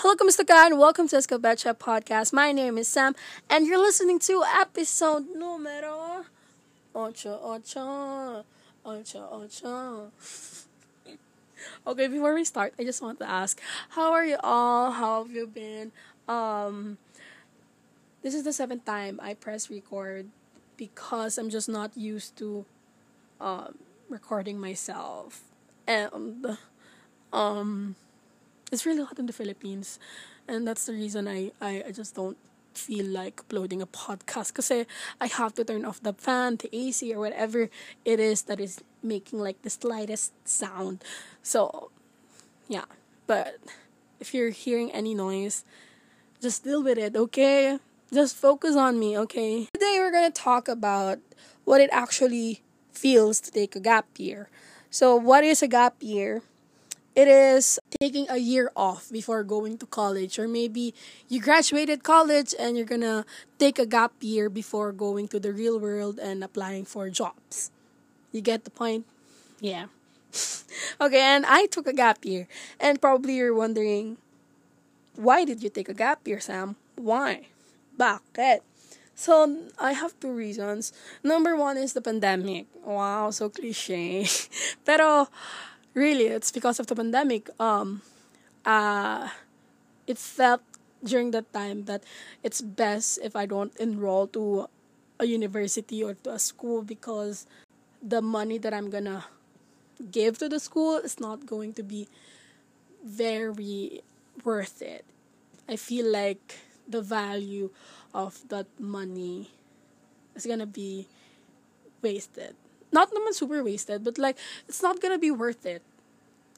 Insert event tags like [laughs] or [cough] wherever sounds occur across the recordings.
Hello, kamusta ka? And welcome to Escobecha Podcast. My name is Sam, and you're listening to episode numero ocho ocho ocho ocho. Okay, before we start, I just want to ask, how are you all? How have you been? Um, this is the seventh time I press record because I'm just not used to um, recording myself, and um it's really hot in the Philippines, and that's the reason I, I, I just don't feel like uploading a podcast because I have to turn off the fan, the AC, or whatever it is that is making like the slightest sound. So, yeah. But if you're hearing any noise, just deal with it, okay? Just focus on me, okay? Today we're gonna talk about what it actually feels to take a gap year. So, what is a gap year? It is taking a year off before going to college or maybe you graduated college and you're gonna take a gap year before going to the real world and applying for jobs you get the point yeah [laughs] okay and i took a gap year and probably you're wondering why did you take a gap year sam why bakit so I have two reasons. Number one is the pandemic. Wow, so cliche. [laughs] Pero really it's because of the pandemic um uh it felt during that time that it's best if i don't enroll to a university or to a school because the money that i'm gonna give to the school is not going to be very worth it. I feel like the value of that money is gonna be wasted not naman super wasted, but like it's not gonna be worth it.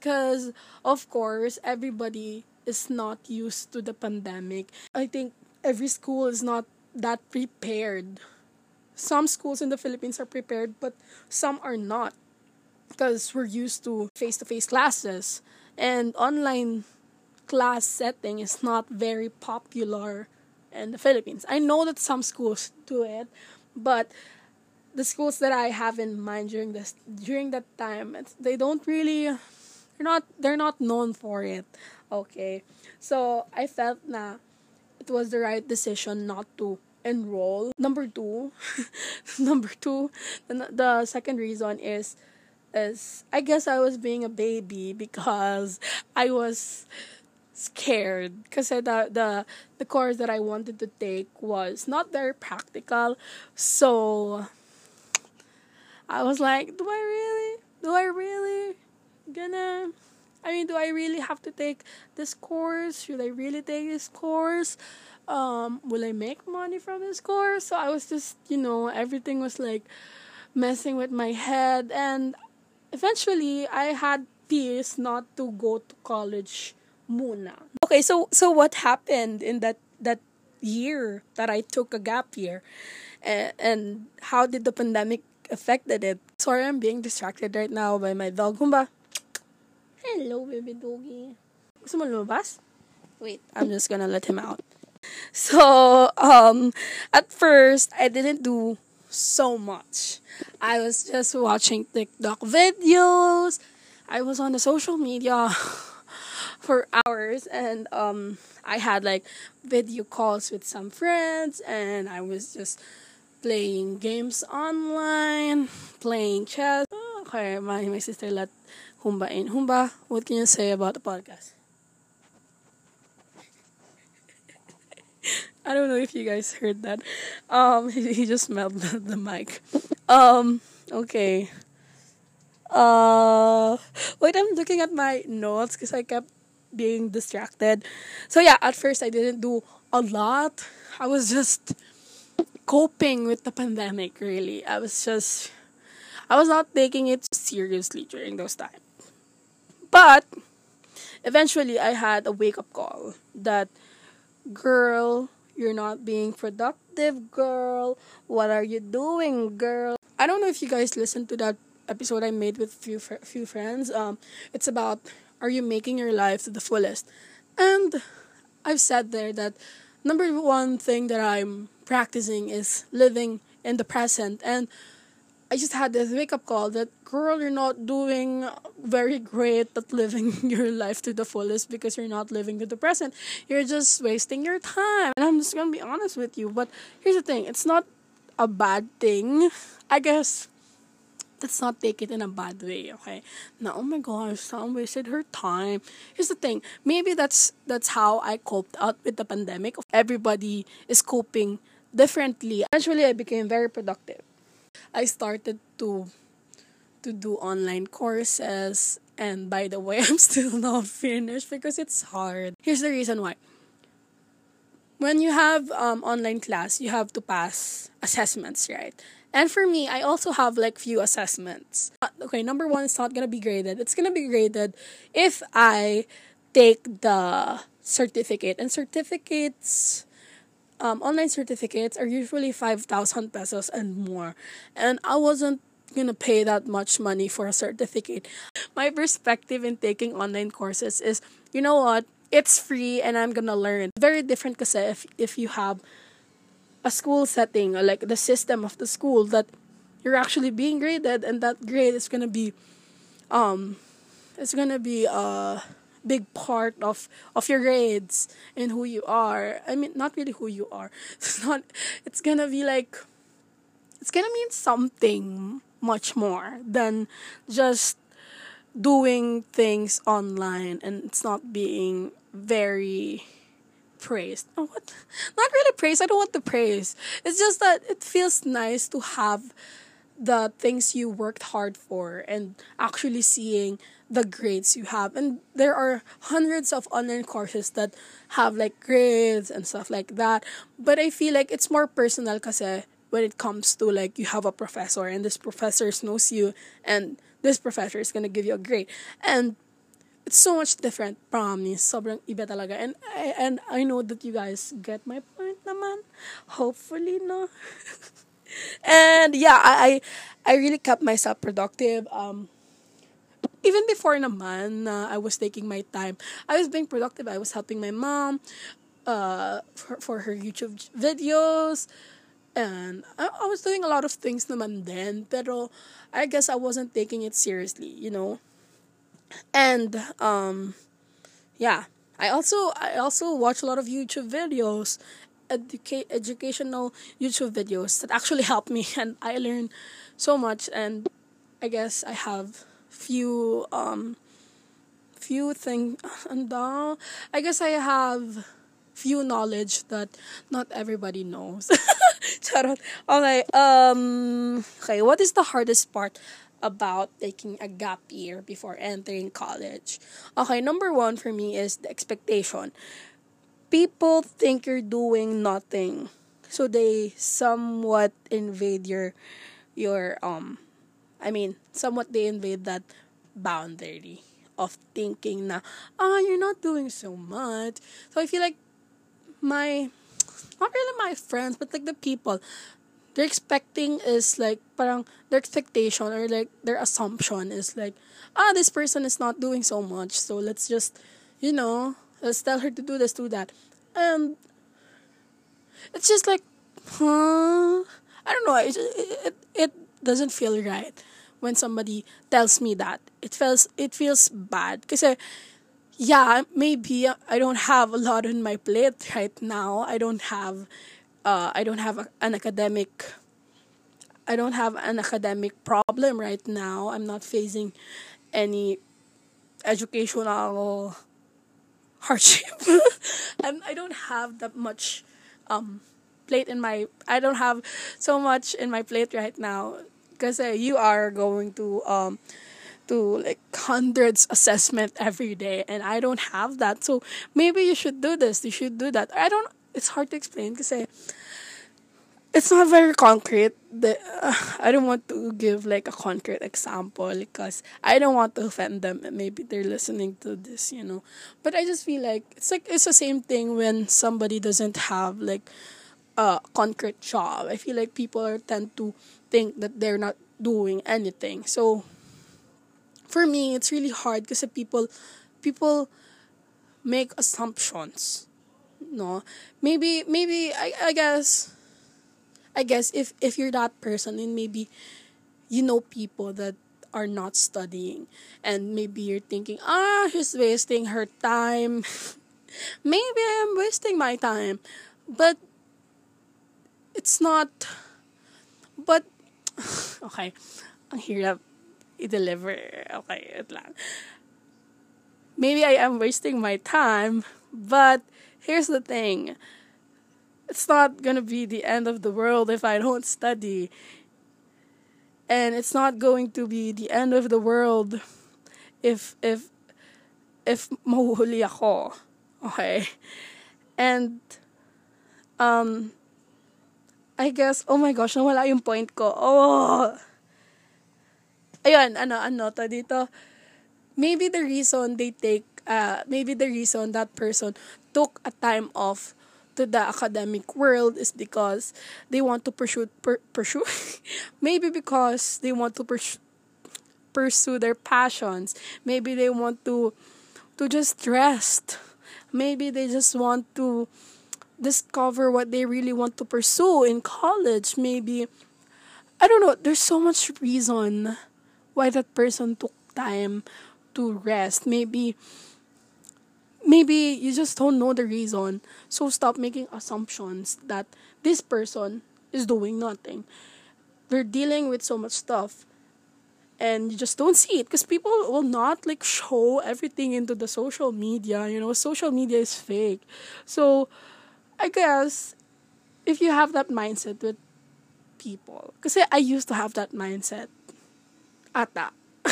Cause of course everybody is not used to the pandemic. I think every school is not that prepared. Some schools in the Philippines are prepared, but some are not. Because we're used to face to face classes. And online class setting is not very popular in the Philippines. I know that some schools do it, but the schools that I have in mind during this during that time, they don't really they're not they're not known for it. Okay. So I felt na it was the right decision not to enroll. Number 2, [laughs] number 2, the, the second reason is is I guess I was being a baby [laughs] because I was scared because the the the course that I wanted to take was not very practical. So I was like, do I really? Do I really gonna I mean, do I really have to take this course? Should I really take this course? Um, will I make money from this course? So I was just, you know, everything was like messing with my head and eventually I had peace not to go to college muna. Okay, so so what happened in that that year that I took a gap year? And, and how did the pandemic affected it. Sorry, I'm being distracted right now by my dog. Humba. Hello, baby doggy. Gusto mo lumabas? Wait, I'm just gonna let him out. So, um, at first, I didn't do so much. I was just watching TikTok videos. I was on the social media [laughs] for hours and um I had like video calls with some friends and I was just playing games online, playing chess. Okay, my, my sister let Humba in. Humba, what can you say about the podcast? [laughs] I don't know if you guys heard that. Um, [laughs] he, he just smelled the, the mic. Um, okay. Uh, wait, I'm looking at my notes because I kept being distracted. So yeah, at first I didn't do a lot. I was just coping with the pandemic really. I was just i was not taking it seriously during those times. But eventually i had a wake up call that girl you're not being productive girl. What are you doing girl? I don't know if you guys listened to that episode i made with few fr- few friends. Um it's about are you making your life to the fullest? And i've said there that number one thing that i'm practicing is living in the present and I just had this wake up call that girl, you're not doing very great at living [laughs] your life to the fullest because you're not living to the present. You're just wasting your time. And I'm just gonna be honest with you. But here's the thing, it's not a bad thing. I guess let's not take it in a bad way, okay? Now, oh my gosh, Sam wasted her time. Here's the thing, maybe that's that's how I coped out with the pandemic. Everybody is coping differently. Eventually, I became very productive. I started to to do online courses and by the way, [laughs] I'm still not finished because it's hard. Here's the reason why. When you have um, online class, you have to pass assessments, right? And for me, I also have like few assessments. Okay, number one, it's not gonna be graded. It's gonna be graded if I take the certificate. And certificates um, online certificates are usually 5,000 pesos and more. And I wasn't gonna pay that much money for a certificate. My perspective in taking online courses is, you know what? It's free and I'm gonna learn. Very different kasi if, if you have a school setting or like the system of the school that you're actually being graded and that grade is gonna be um it's gonna be uh big part of of your grades and who you are. I mean, not really who you are. [laughs] It's not. It's gonna be like. It's gonna mean something much more than just doing things online and it's not being very praised. Oh, what? Not really praised. I don't want the praise. It's just that it feels nice to have the things you worked hard for and actually seeing the grades you have. And there are hundreds of online courses that have like grades and stuff like that. But i feel like it's more personal kasi when it comes to like you have a professor and this professor knows you and this professor is gonna give you a grade. And it's so much different promise sobrang iba talaga. And I, and I know that you guys get my point naman. Hopefully no. [laughs] And yeah I, I I really kept myself productive. Um even before naman na uh, I was taking my time, I was being productive. I was helping my mom uh, for, for her YouTube videos. And I, I was doing a lot of things naman then. Pero I guess I wasn't taking it seriously, you know. And um, yeah, I also I also watch a lot of YouTube videos, educate educational YouTube videos that actually [laughs] help me, and I learn so much. And I guess I have few um few thing [laughs] and uh, I guess I have few knowledge that not everybody knows. [laughs] Charot. Okay, um okay, what is the hardest part about taking a gap year before entering college? Okay, number 1 for me is the expectation. People think you're doing nothing. So they somewhat invade your your um I mean, somewhat they invade that boundary of thinking na, ah, you're not doing so much. So I feel like my, not really my friends, but like the people, they're expecting is like, parang their expectation or like their assumption is like, ah, this person is not doing so much. So let's just, you know, let's tell her to do this, do that. And it's just like, huh? I don't know. It, it, it doesn't feel right when somebody tells me that. It feels it feels bad because yeah, maybe I don't have a lot on my plate right now. I don't have uh, I don't have a, an academic I don't have an academic problem right now. I'm not facing any educational [laughs] hardship. [laughs] and I don't have that much um plate in my I don't have so much in my plate right now kasi you are going to um to like hundreds assessment every day and I don't have that. So maybe you should do this, you should do that. I don't it's hard to explain kasi it's not very concrete. The, uh, I don't want to give like a concrete example because I don't want to offend them. Maybe they're listening to this, you know. But I just feel like it's like it's the same thing when somebody doesn't have like a concrete job. I feel like people are tend to think that they're not doing anything. So for me, it's really hard because people people make assumptions. No, maybe maybe I I guess I guess if if you're that person and maybe you know people that are not studying and maybe you're thinking ah she's wasting her time [laughs] maybe i'm wasting my time but it's not but [laughs] okay. Ang hirap i-deliver. Okay it lang. Maybe i am wasting my time but here's the thing. It's not gonna be the end of the world if i don't study. And it's not going to be the end of the world if if if mahuhuli ako. Okay? And um I guess oh my gosh, nawala yung point ko. Oh. Ayun, ano ano to dito. Maybe the reason they take uh maybe the reason that person took a time off to the academic world is because they want to pursue per, pursue [laughs] maybe because they want to pursue pursue their passions maybe they want to to just rest maybe they just want to discover what they really want to pursue in college maybe i don't know there's so much reason why that person took time to rest maybe maybe you just don't know the reason. So stop making assumptions that this person is doing nothing. They're dealing with so much stuff and you just don't see it because people will not like show everything into the social media, you know, social media is fake. So I guess if you have that mindset with people, because I used to have that mindset. Ata. [laughs]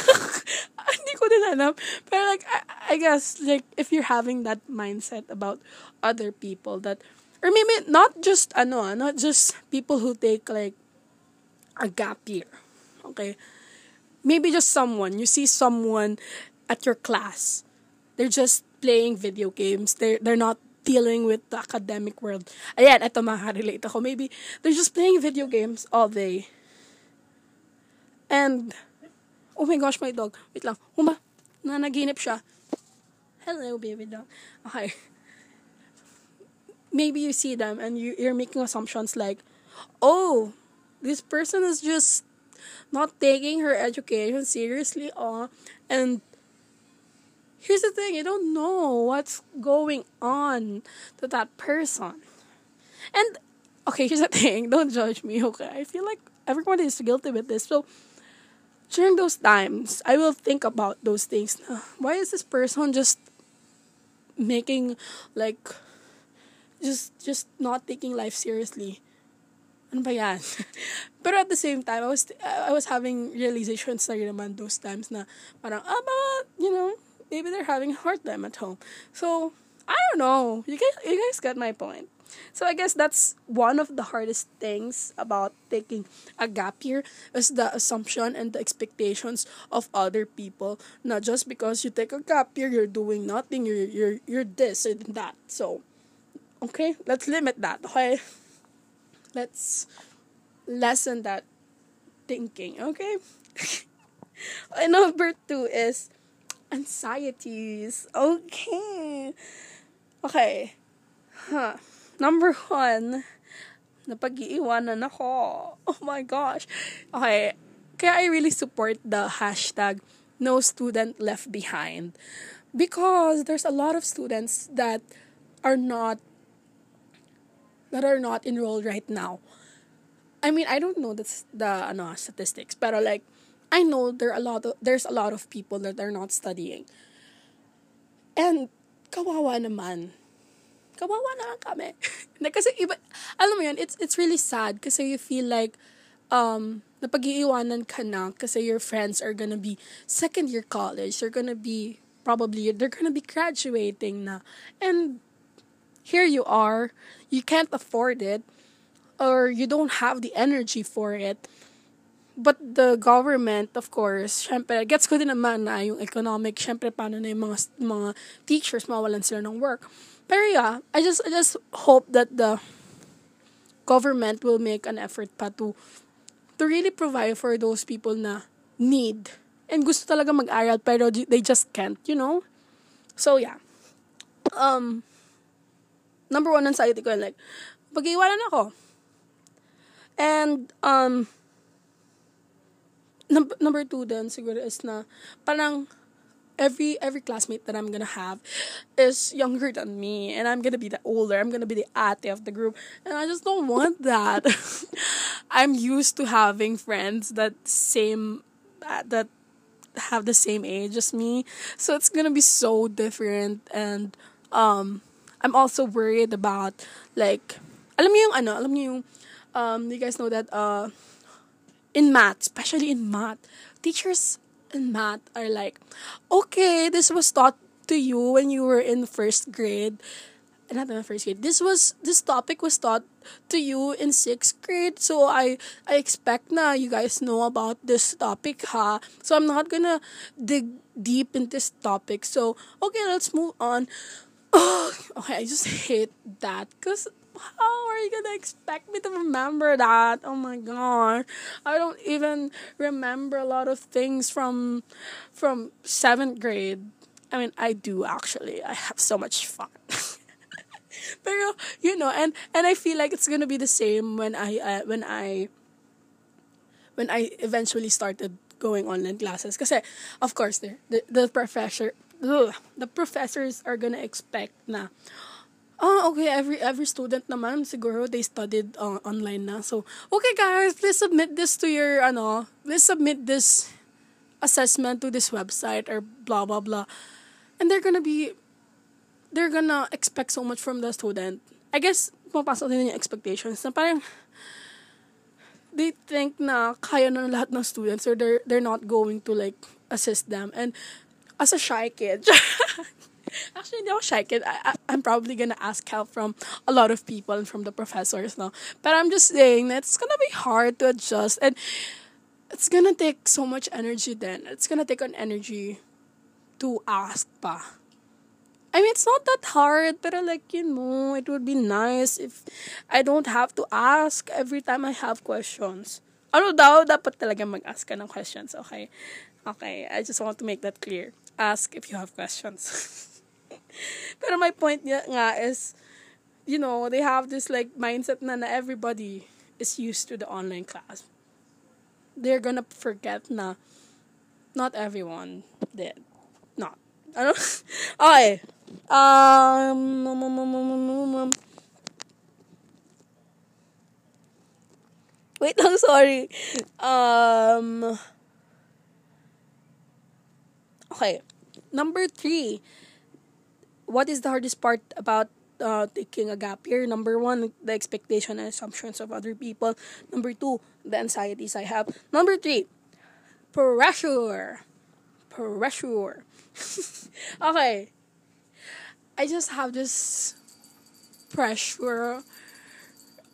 hindi ko din alam. Pero like, I, I guess, like, if you're having that mindset about other people that, or maybe not just, ano, ah, not just people who take like a gap year. Okay? Maybe just someone, you see someone at your class, they're just playing video games. They're, they're not dealing with the academic world. Ayan, ito makarelate ako. Maybe they're just playing video games all day. And Oh my gosh, my dog. Wait lang. Humba. Na naginip siya. Hello, baby dog. Okay. Maybe you see them and you, you're making assumptions like, oh, this person is just not taking her education seriously. Oh, and here's the thing you don't know what's going on to that person. And okay, here's the [laughs] thing don't judge me, okay? I feel like everyone is guilty with this. So, during those times, I will think about those things. Why is this person just making like just just not taking life seriously? Ano ba yan? [laughs] At the same time, I was I was having realizations na naman those times na parang, ah, you know, maybe they're having a hard time at home. So, I don't know. You guys, you guys got my point. So I guess that's one of the hardest things about taking a gap year is the assumption and the expectations of other people. Not just because you take a gap year, you're doing nothing, you're you're you're this and that. So okay, let's limit that. Okay. Let's lessen that thinking, okay? and [laughs] number two is anxieties. Okay. Okay. Huh. Number one, napag-iiwanan ako. Oh my gosh. Okay, kaya I really support the hashtag no student left behind. Because there's a lot of students that are not that are not enrolled right now. I mean, I don't know the the ano, statistics, but like I know there are a lot of there's a lot of people that are not studying. And kawawa naman kawawa na lang kami. [laughs] kasi iba, alam mo yun, it's, it's really sad kasi you feel like, um, napag-iiwanan ka na kasi your friends are gonna be second year college, they're gonna be, probably, they're gonna be graduating na. And here you are, you can't afford it, or you don't have the energy for it. But the government, of course, syempre, gets ko din naman na yung economic, syempre, paano na yung mga, mga teachers, mawalan sila ng work. Pero yeah, I just I just hope that the government will make an effort pa to to really provide for those people na need and gusto talaga mag-aral pero they just can't, you know? So yeah. Um number one anxiety ko like pag-iwanan ako. And um number, number two then siguro is na parang every every classmate that I'm gonna have is younger than me and I'm gonna be the older. I'm gonna be the ate of the group. And I just don't want that. [laughs] I'm used to having friends that same uh, that have the same age as me. So it's gonna be so different and um I'm also worried about like alam niyo yung ano, alam niyo yung um you guys know that uh in math, especially in math, teachers in math are like, okay, this was taught to you when you were in first grade. Eh, not in first grade. This was this topic was taught to you in sixth grade. So I I expect na you guys know about this topic, ha. So I'm not gonna dig deep in this topic. So okay, let's move on. Oh, [coughs] okay, I just [laughs] hate that because how are you gonna expect me to remember that? Oh my god. I don't even remember a lot of things from from seventh grade. I mean I do actually. I have so much fun. [laughs] Pero you know, and and I feel like it's gonna be the same when I uh, when I when I eventually started going online classes. Because of course the the, the professor ugh, the professors are gonna expect na Oh, okay. Every every student naman siguro they studied uh, online na. So, okay guys, please submit this to your ano, please submit this assessment to this website or blah blah blah. And they're gonna be they're gonna expect so much from the student. I guess papasok din yung expectations na parang they think na kaya na lahat ng students or they're they're not going to like assist them and as a shy kid [laughs] Actually, hindi ako shy kid. I, I'm probably gonna ask help from a lot of people and from the professors, no? But I'm just saying that it's gonna be hard to adjust and it's gonna take so much energy then. It's gonna take an energy to ask pa. I mean, it's not that hard, but uh, like, you know, it would be nice if I don't have to ask every time I have questions. Ano daw, dapat talaga mag-ask ka ng questions, okay? Okay, I just want to make that clear. Ask if you have questions. [laughs] [laughs] Pero my point nga is, you know, they have this like mindset na, na everybody is used to the online class. They're gonna forget na not everyone did. Not. Ano? [laughs] okay. Um, mm, mm, mm, wait lang, sorry. Um, okay. Number three what is the hardest part about uh, taking a gap year? Number one, the expectation and assumptions of other people. Number two, the anxieties I have. Number three, pressure. Pressure. [laughs] okay. I just have this pressure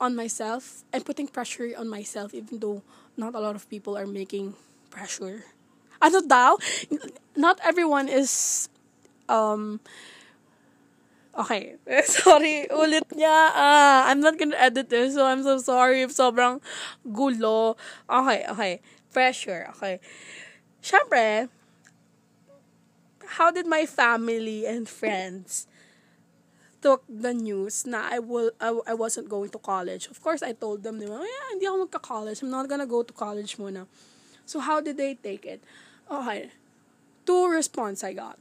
on myself and putting pressure on myself even though not a lot of people are making pressure. Ano daw? Not everyone is um Okay. [laughs] Sorry, ulit niya. Ah, I'm not gonna edit this, so I'm so sorry if sobrang gulo. Okay, okay. Pressure, okay. Siyempre, how did my family and friends took the news na I will I, I wasn't going to college. Of course, I told them, di ba, yeah, hindi ako magka-college. I'm not gonna go to college muna. So, how did they take it? Okay. Two response I got.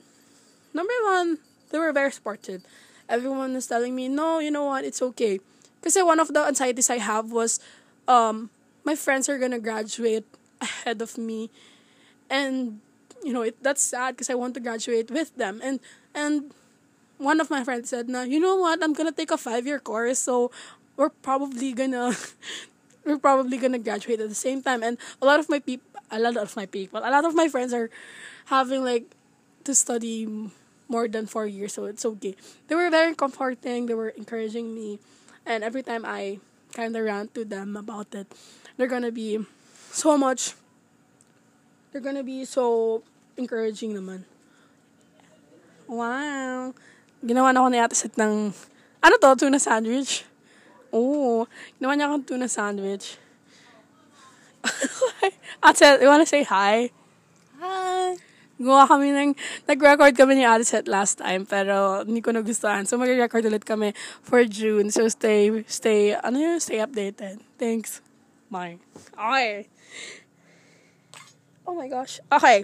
Number one, they were very supportive everyone was telling me, no, you know what, it's okay. Because one of the anxieties I have was, um, my friends are gonna graduate ahead of me, and you know it, that's sad because I want to graduate with them. And and one of my friends said, "No, you know what? I'm gonna take a five year course, so we're probably gonna [laughs] we're probably gonna graduate at the same time." And a lot of my people, a lot of my people, a lot of my friends are having like to study more than four years, so it's okay. They were very comforting, they were encouraging me, and every time I kind of rant to them about it, they're gonna be so much, they're gonna be so encouraging naman. Wow! Ginawa na ako ni Ate Set ng, ano to, tuna sandwich? Oo, ginawa niya akong tuna sandwich. [laughs] Ate, you wanna say hi? Hi! Gawa kami ng, nag-record kami ni Alice last time, pero hindi ko nagustuhan. So, mag-record ulit kami for June. So, stay, stay, ano yun? Stay updated. Thanks. Bye. Okay. Oh my gosh. Okay.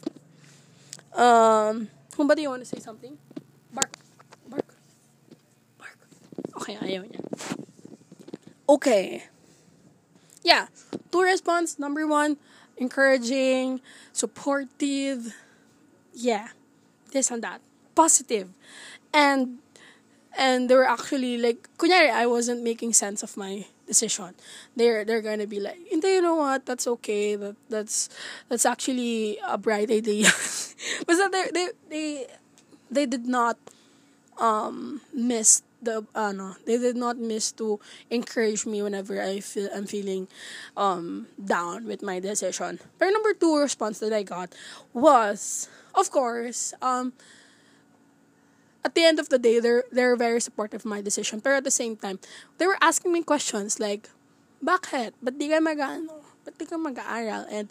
Um, Humba, you want to say something? Bark. Bark. Bark. Okay, ayaw niya. Okay. Yeah. Two response. Number one, encouraging, supportive. Yeah. This and that. Positive. And and they were actually like kunyari I wasn't making sense of my decision. They're they're gonna be like, hindi, you know what? That's okay. That that's that's actually a bright idea. [laughs] but they they they they did not um miss the ano they did not miss to encourage me whenever I feel I'm feeling um down with my decision. But number two response that I got was of course um at the end of the day, they're they're very supportive of my decision. But at the same time, they were asking me questions like, bakit? Ba't di ka mag, ano? Ba't di ka mag-aaral? And,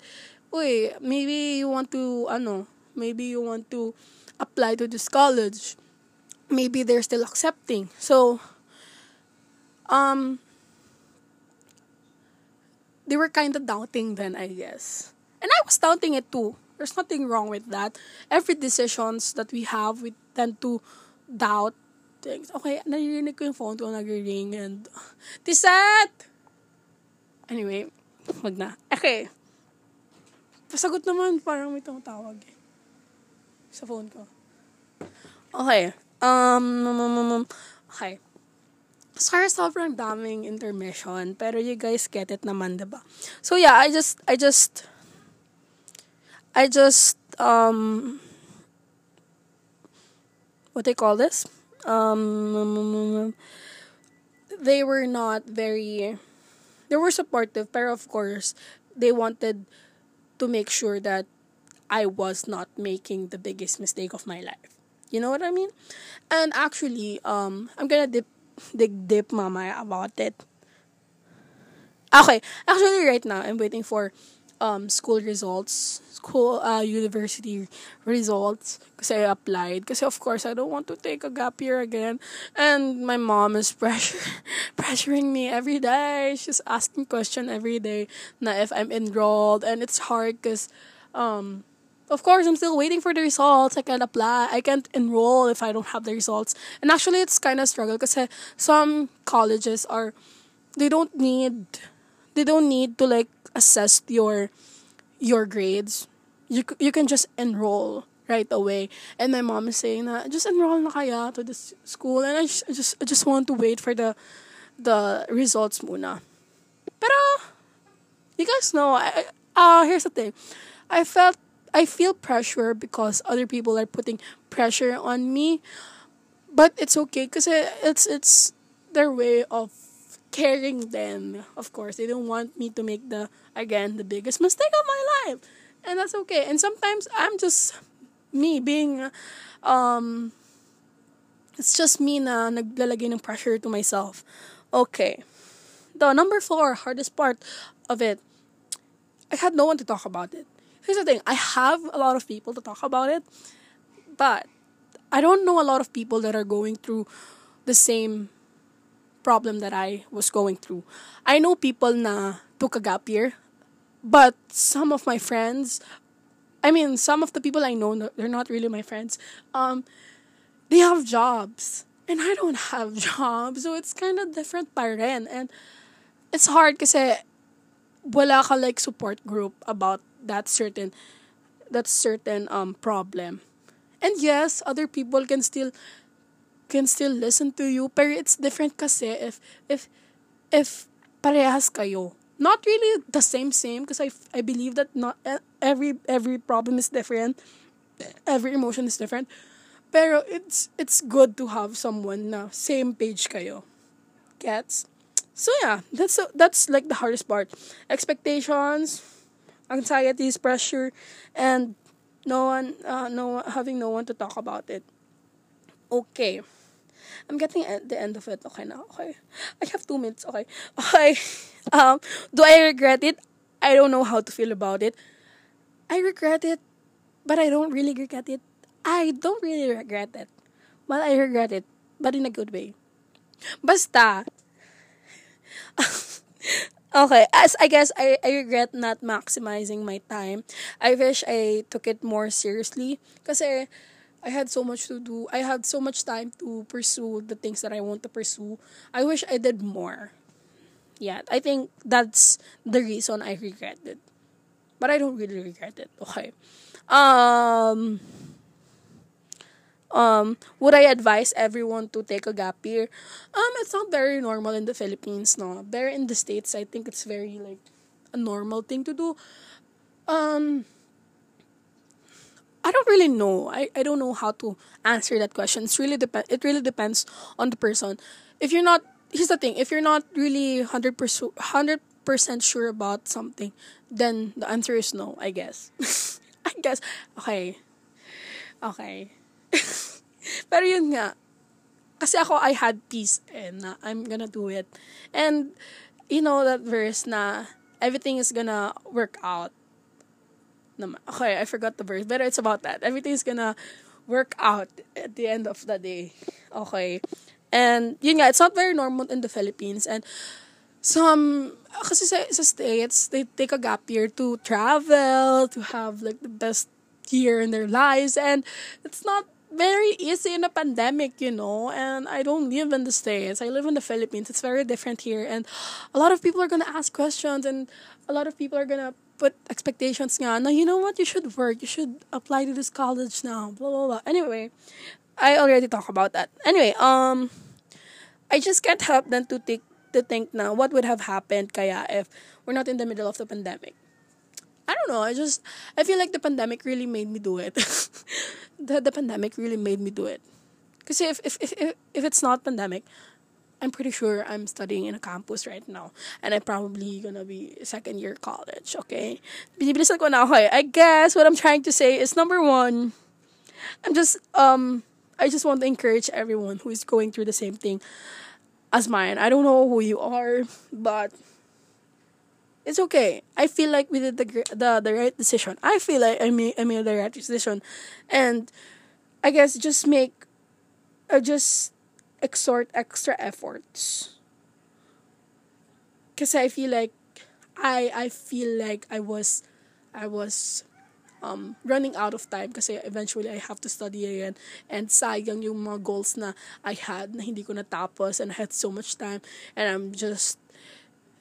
uy, maybe you want to, ano, maybe you want to apply to this college. Maybe they're still accepting. So, um, they were kind of doubting then, I guess. And I was doubting it too. There's nothing wrong with that. Every decisions that we have, we tend to doubt things. Okay, naririnig ko yung phone ko nag-ring and, [sighs] Tisat! Anyway, wag na. Okay. Pasagot naman, parang may tumatawag eh. Sa phone ko. Okay. Um, okay. Sorry, sobrang daming intermission, pero you guys get it naman, diba? So yeah, I just, I just, I just, um, what they call this um they were not very they were supportive but of course they wanted to make sure that I was not making the biggest mistake of my life. You know what I mean? And actually, um, I'm gonna dip, dig deep mama about it. Okay, actually right now I'm waiting for um, school results, school, uh, university results, because I applied. Because of course, I don't want to take a gap year again. And my mom is [laughs] pressure, pressuring me every day. She's asking question every day na if I'm enrolled. And it's hard because, um, of course, I'm still waiting for the results. I can't apply. I can't enroll if I don't have the results. And actually, it's kind of struggle because some colleges are, they don't need, they don't need to like assess your your grades, you you can just enroll right away. And my mom is saying that just enroll na kaya to this school and I just, I just I just want to wait for the the results muna. Pero you guys know, I uh here's the thing. I felt I feel pressure because other people are putting pressure on me. But it's okay because it's it's their way of caring them. Of course, they don't want me to make the again the biggest mistake of my life, and that's okay. And sometimes I'm just me being, um, it's just me na naglalagay ng pressure to myself. Okay, the number four hardest part of it. I had no one to talk about it. Here's the thing: I have a lot of people to talk about it, but I don't know a lot of people that are going through the same problem that I was going through. I know people na took a gap year, but some of my friends, I mean, some of the people I know, they're not really my friends. Um, they have jobs, and I don't [laughs] have jobs, so it's kind of different pa rin. And it's hard kasi wala ka like support group about that certain that certain um problem. And yes, other people can still can still listen to you. Pero it's different kasi if, if, if parehas kayo. Not really the same same because I, I believe that not every every problem is different. Every emotion is different. Pero it's it's good to have someone na same page kayo. Gets? So yeah, that's that's like the hardest part. Expectations, anxieties, pressure, and no one, uh, no having no one to talk about it. Okay. I'm getting at the end of it. Okay na, okay. I have two minutes, okay. Okay. [laughs] Um, do I regret it? I don't know how to feel about it. I regret it, but I don't really regret it. I don't really regret it. But I regret it, but in a good way. Basta, [laughs] Okay, as I guess I, I regret not maximizing my time. I wish I took it more seriously because I had so much to do. I had so much time to pursue the things that I want to pursue. I wish I did more. Yeah, I think that's the reason I regret it. But I don't really regret it. Okay. Um um, would I advise everyone to take a gap year? Um, it's not very normal in the Philippines, no. There in the States, I think it's very like a normal thing to do. Um, I don't really know. I, I don't know how to answer that question. It's really depend. It really depends on the person. If you're not, here's the thing. If you're not really hundred percent hundred percent sure about something, then the answer is no. I guess. [laughs] I guess. Okay. Okay. [laughs] Pero yun nga, kasi ako, I had peace and na I'm gonna do it. And, you know that verse na everything is gonna work out. Okay, I forgot the verse, but it's about that. Everything is gonna work out at the end of the day. Okay. And, yun nga, it's not very normal in the Philippines. And, some, kasi sa, sa States, they take a gap year to travel, to have, like, the best year in their lives. And, it's not very easy in a pandemic, you know, and I don't live in the States. I live in the Philippines. It's very different here. And a lot of people are going to ask questions and a lot of people are going to put expectations nga, na, you know what, you should work. You should apply to this college now, blah, blah, blah. Anyway, I already talked about that. Anyway, um, I just can't help then to think, to think now what would have happened kaya if we're not in the middle of the pandemic. Don't know. I just I feel like the pandemic really made me do it. [laughs] the the pandemic really made me do it. Because if, if if if it's not pandemic, I'm pretty sure I'm studying in a campus right now. And I'm probably gonna be second year college, okay? Binibilisan ko na ako eh. I guess what I'm trying to say is number one, I'm just um I just want to encourage everyone who is going through the same thing as mine. I don't know who you are, but it's okay. I feel like we did the the, the right decision. I feel like I made I made the right decision, and I guess just make, uh, just exert extra efforts. Cause I feel like, I I feel like I was, I was, um, running out of time kasi eventually I have to study again and sayang yung mga goals na I had na hindi ko natapos and I had so much time and I'm just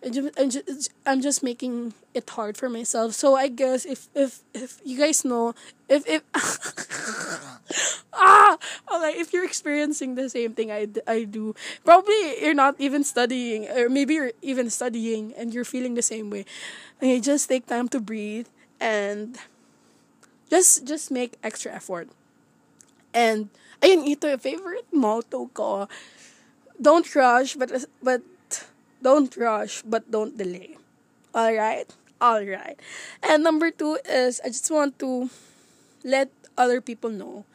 I'm just, making it hard for myself. So I guess if if if you guys know if if [laughs] ah okay if you're experiencing the same thing I, I do probably you're not even studying or maybe you're even studying and you're feeling the same way. Okay, just take time to breathe and just just make extra effort. And ayun ito yung favorite motto ko. Don't rush but but don't rush, but don't delay. All right? All right. And number two is I just want to let other people know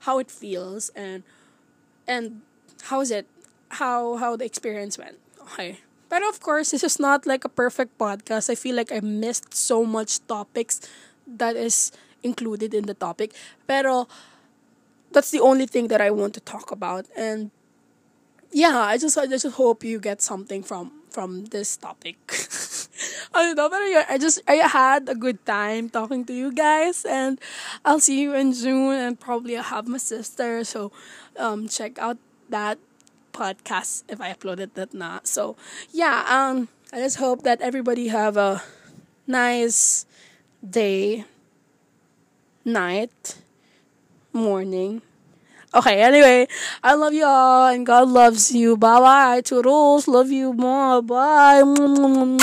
how it feels and and how is it how how the experience went. Okay. But of course, this is not like a perfect podcast. I feel like I missed so much topics that is included in the topic. Pero that's the only thing that I want to talk about and yeah, I just I just hope you get something from from this topic. [laughs] I know, but I just I had a good time talking to you guys, and I'll see you in June, and probably I'll have my sister. So, um, check out that podcast if I uploaded that not. So, yeah, um, I just hope that everybody have a nice day, night, morning Okay, anyway, I love you all and God loves you. Bye bye. Toodles. Love you more. Bye.